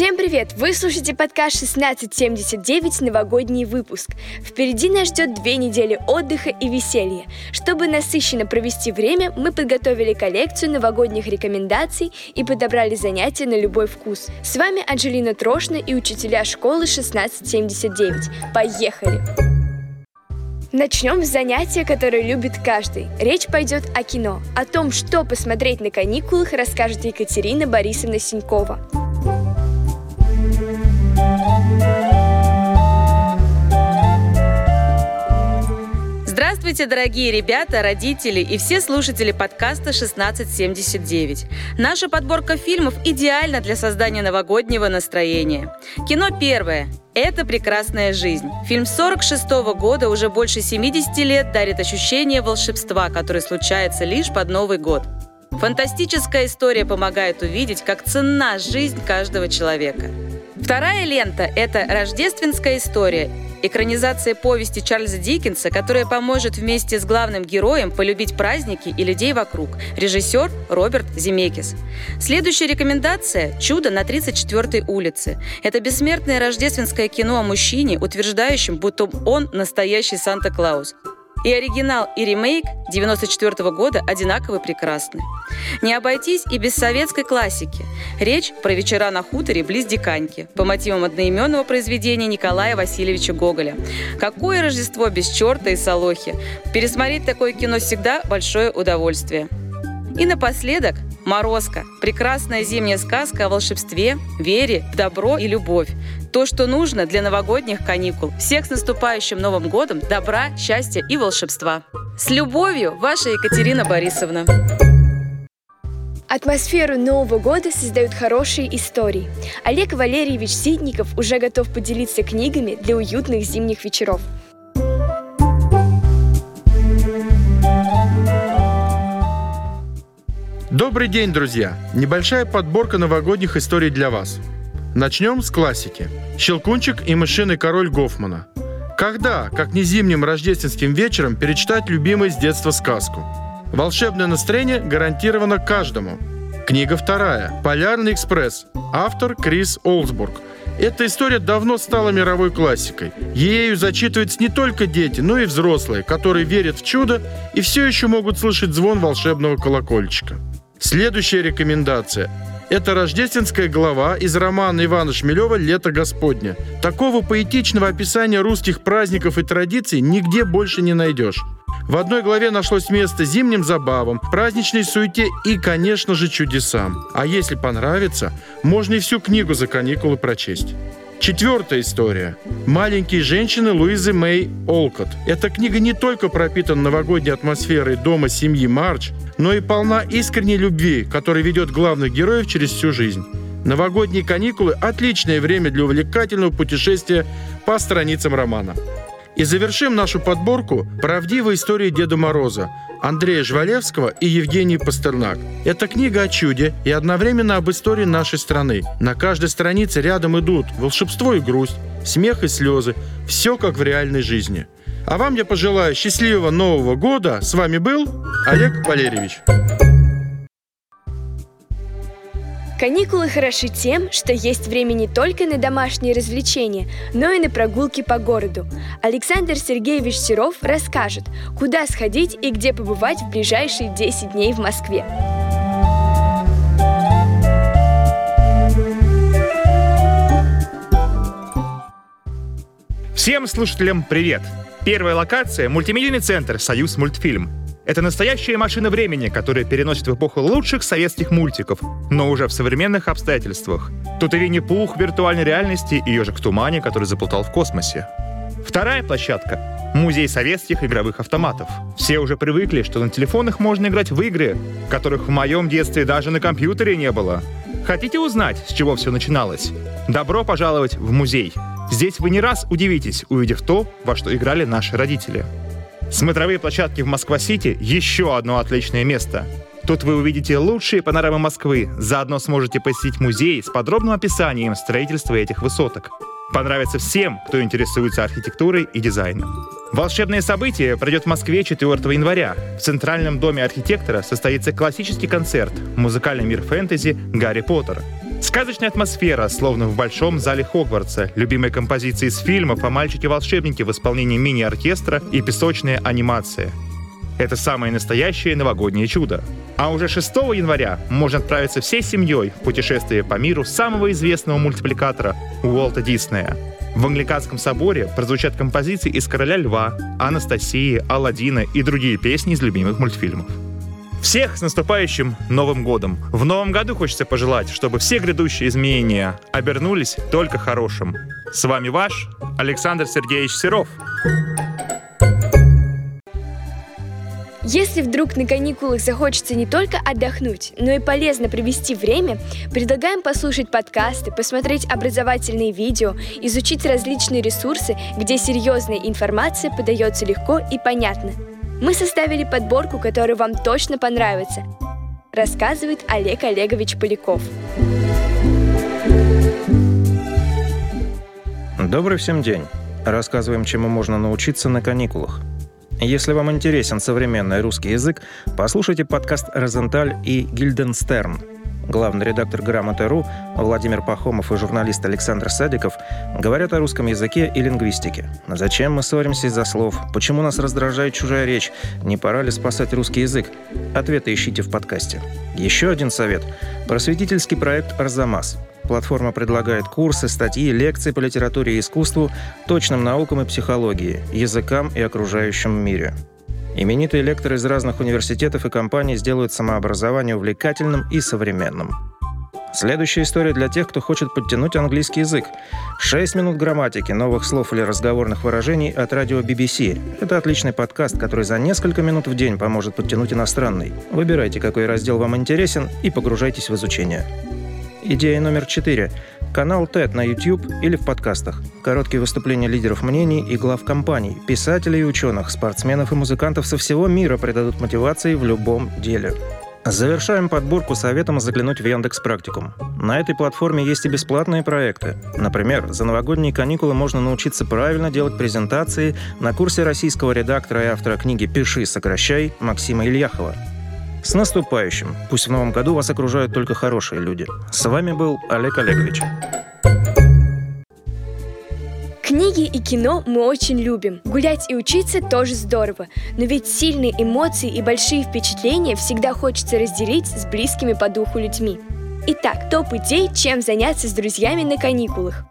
Всем привет! Вы слушаете подкаст 1679 «Новогодний выпуск». Впереди нас ждет две недели отдыха и веселья. Чтобы насыщенно провести время, мы подготовили коллекцию новогодних рекомендаций и подобрали занятия на любой вкус. С вами Анжелина Трошна и учителя школы 1679. Поехали! Начнем с занятия, которое любит каждый. Речь пойдет о кино. О том, что посмотреть на каникулах, расскажет Екатерина Борисовна Синькова. Здравствуйте, дорогие ребята, родители и все слушатели подкаста 1679. Наша подборка фильмов идеальна для создания новогоднего настроения. Кино первое. Это прекрасная жизнь. Фильм 46 -го года уже больше 70 лет дарит ощущение волшебства, которое случается лишь под Новый год. Фантастическая история помогает увидеть, как ценна жизнь каждого человека. Вторая лента – это рождественская история, экранизация повести Чарльза Диккенса, которая поможет вместе с главным героем полюбить праздники и людей вокруг. Режиссер Роберт Земекис. Следующая рекомендация – «Чудо на 34-й улице». Это бессмертное рождественское кино о мужчине, утверждающем, будто он настоящий Санта-Клаус. И оригинал, и ремейк 94 -го года одинаково прекрасны. Не обойтись и без советской классики. Речь про вечера на хуторе близ Диканьки по мотивам одноименного произведения Николая Васильевича Гоголя. Какое Рождество без черта и солохи! Пересмотреть такое кино всегда большое удовольствие. И напоследок «Морозко» – прекрасная зимняя сказка о волшебстве, вере, добро и любовь. То, что нужно для новогодних каникул. Всех с наступающим Новым годом, добра, счастья и волшебства. С любовью, ваша Екатерина Борисовна. Атмосферу Нового года создают хорошие истории. Олег Валерьевич Ситников уже готов поделиться книгами для уютных зимних вечеров. Добрый день, друзья! Небольшая подборка новогодних историй для вас. Начнем с классики. «Щелкунчик и мышиный король Гофмана». Когда, как не зимним рождественским вечером, перечитать любимый с детства сказку? Волшебное настроение гарантировано каждому. Книга вторая. «Полярный экспресс». Автор Крис Олсбург. Эта история давно стала мировой классикой. Ею зачитываются не только дети, но и взрослые, которые верят в чудо и все еще могут слышать звон волшебного колокольчика. Следующая рекомендация это рождественская глава из романа Ивана Шмелева «Лето Господня». Такого поэтичного описания русских праздников и традиций нигде больше не найдешь. В одной главе нашлось место зимним забавам, праздничной суете и, конечно же, чудесам. А если понравится, можно и всю книгу за каникулы прочесть. Четвертая история. «Маленькие женщины» Луизы Мэй Олкот. Эта книга не только пропитана новогодней атмосферой дома семьи Марч, но и полна искренней любви, которая ведет главных героев через всю жизнь. Новогодние каникулы – отличное время для увлекательного путешествия по страницам романа. И завершим нашу подборку правдивой историей Деда Мороза Андрея Жвалевского и Евгении Пастернак. Это книга о чуде и одновременно об истории нашей страны. На каждой странице рядом идут волшебство и грусть, смех и слезы. Все как в реальной жизни. А вам я пожелаю счастливого Нового года. С вами был Олег Валерьевич. Каникулы хороши тем, что есть время не только на домашние развлечения, но и на прогулки по городу. Александр Сергеевич Серов расскажет, куда сходить и где побывать в ближайшие 10 дней в Москве. Всем слушателям привет! Первая локация – мультимедийный центр «Союз мультфильм». Это настоящая машина времени, которая переносит в эпоху лучших советских мультиков, но уже в современных обстоятельствах. Тут и Винни-Пух виртуальной реальности, и ежик в тумане, который заплутал в космосе. Вторая площадка — музей советских игровых автоматов. Все уже привыкли, что на телефонах можно играть в игры, которых в моем детстве даже на компьютере не было. Хотите узнать, с чего все начиналось? Добро пожаловать в музей. Здесь вы не раз удивитесь, увидев то, во что играли наши родители. Смотровые площадки в Москва-Сити – еще одно отличное место. Тут вы увидите лучшие панорамы Москвы, заодно сможете посетить музей с подробным описанием строительства этих высоток. Понравится всем, кто интересуется архитектурой и дизайном. Волшебное событие пройдет в Москве 4 января. В Центральном доме архитектора состоится классический концерт «Музыкальный мир фэнтези Гарри Поттер». Сказочная атмосфера, словно в большом зале Хогвартса, любимые композиции из фильмов о мальчике-волшебнике в исполнении мини-оркестра и песочная анимация. Это самое настоящее новогоднее чудо. А уже 6 января можно отправиться всей семьей в путешествие по миру самого известного мультипликатора Уолта Диснея. В Англиканском соборе прозвучат композиции из «Короля льва», «Анастасии», «Аладдина» и другие песни из любимых мультфильмов. Всех с наступающим Новым годом! В Новом году хочется пожелать, чтобы все грядущие изменения обернулись только хорошим. С вами ваш Александр Сергеевич Серов. Если вдруг на каникулах захочется не только отдохнуть, но и полезно провести время, предлагаем послушать подкасты, посмотреть образовательные видео, изучить различные ресурсы, где серьезная информация подается легко и понятно – мы составили подборку, которая вам точно понравится, рассказывает Олег Олегович Поляков. Добрый всем день. Рассказываем, чему можно научиться на каникулах. Если вам интересен современный русский язык, послушайте подкаст «Розенталь» и «Гильденстерн», главный редактор «Грамоты.ру» Владимир Пахомов и журналист Александр Садиков говорят о русском языке и лингвистике. Зачем мы ссоримся из-за слов? Почему нас раздражает чужая речь? Не пора ли спасать русский язык? Ответы ищите в подкасте. Еще один совет. Просветительский проект «Арзамас». Платформа предлагает курсы, статьи, лекции по литературе и искусству, точным наукам и психологии, языкам и окружающему мире. Именитые лекторы из разных университетов и компаний сделают самообразование увлекательным и современным. Следующая история для тех, кто хочет подтянуть английский язык. 6 минут грамматики, новых слов или разговорных выражений от радио BBC. Это отличный подкаст, который за несколько минут в день поможет подтянуть иностранный. Выбирайте, какой раздел вам интересен, и погружайтесь в изучение. Идея номер четыре. Канал TED на YouTube или в подкастах. Короткие выступления лидеров мнений и глав компаний, писателей и ученых, спортсменов и музыкантов со всего мира придадут мотивации в любом деле. Завершаем подборку советом заглянуть в Яндекс Практикум. На этой платформе есть и бесплатные проекты. Например, за новогодние каникулы можно научиться правильно делать презентации на курсе российского редактора и автора книги «Пиши, сокращай» Максима Ильяхова. С наступающим! Пусть в новом году вас окружают только хорошие люди. С вами был Олег Олегович. Книги и кино мы очень любим. Гулять и учиться тоже здорово. Но ведь сильные эмоции и большие впечатления всегда хочется разделить с близкими по духу людьми. Итак, топ идей, чем заняться с друзьями на каникулах.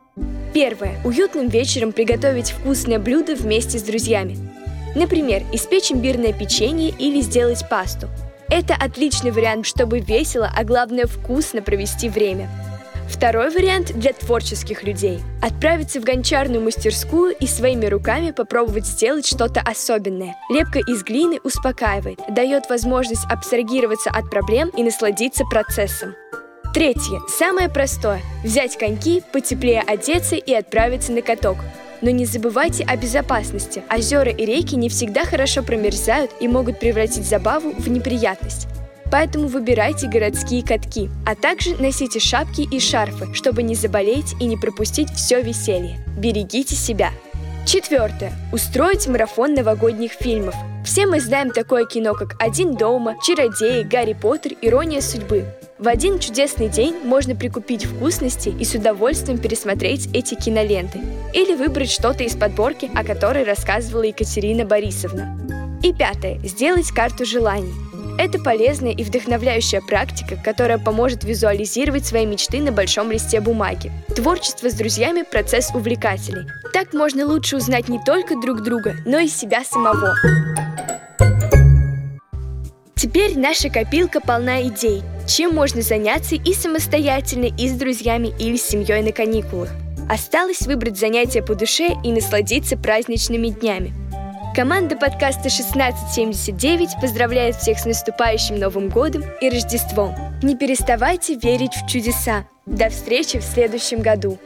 Первое. Уютным вечером приготовить вкусное блюдо вместе с друзьями. Например, испечь имбирное печенье или сделать пасту – это отличный вариант, чтобы весело, а главное вкусно провести время. Второй вариант для творческих людей – отправиться в гончарную мастерскую и своими руками попробовать сделать что-то особенное. Лепка из глины успокаивает, дает возможность абстрагироваться от проблем и насладиться процессом. Третье, самое простое – взять коньки, потеплее одеться и отправиться на каток – но не забывайте о безопасности. Озера и реки не всегда хорошо промерзают и могут превратить забаву в неприятность. Поэтому выбирайте городские катки, а также носите шапки и шарфы, чтобы не заболеть и не пропустить все веселье. Берегите себя! Четвертое. Устроить марафон новогодних фильмов. Все мы знаем такое кино, как «Один дома», «Чародеи», «Гарри Поттер», «Ирония судьбы». В один чудесный день можно прикупить вкусности и с удовольствием пересмотреть эти киноленты. Или выбрать что-то из подборки, о которой рассказывала Екатерина Борисовна. И пятое. Сделать карту желаний. Это полезная и вдохновляющая практика, которая поможет визуализировать свои мечты на большом листе бумаги. Творчество с друзьями – процесс увлекательный. Так можно лучше узнать не только друг друга, но и себя самого. Теперь наша копилка полна идей, чем можно заняться и самостоятельно, и с друзьями или с семьей на каникулах. Осталось выбрать занятие по душе и насладиться праздничными днями. Команда подкаста 1679 поздравляет всех с наступающим Новым годом и Рождеством. Не переставайте верить в чудеса. До встречи в следующем году.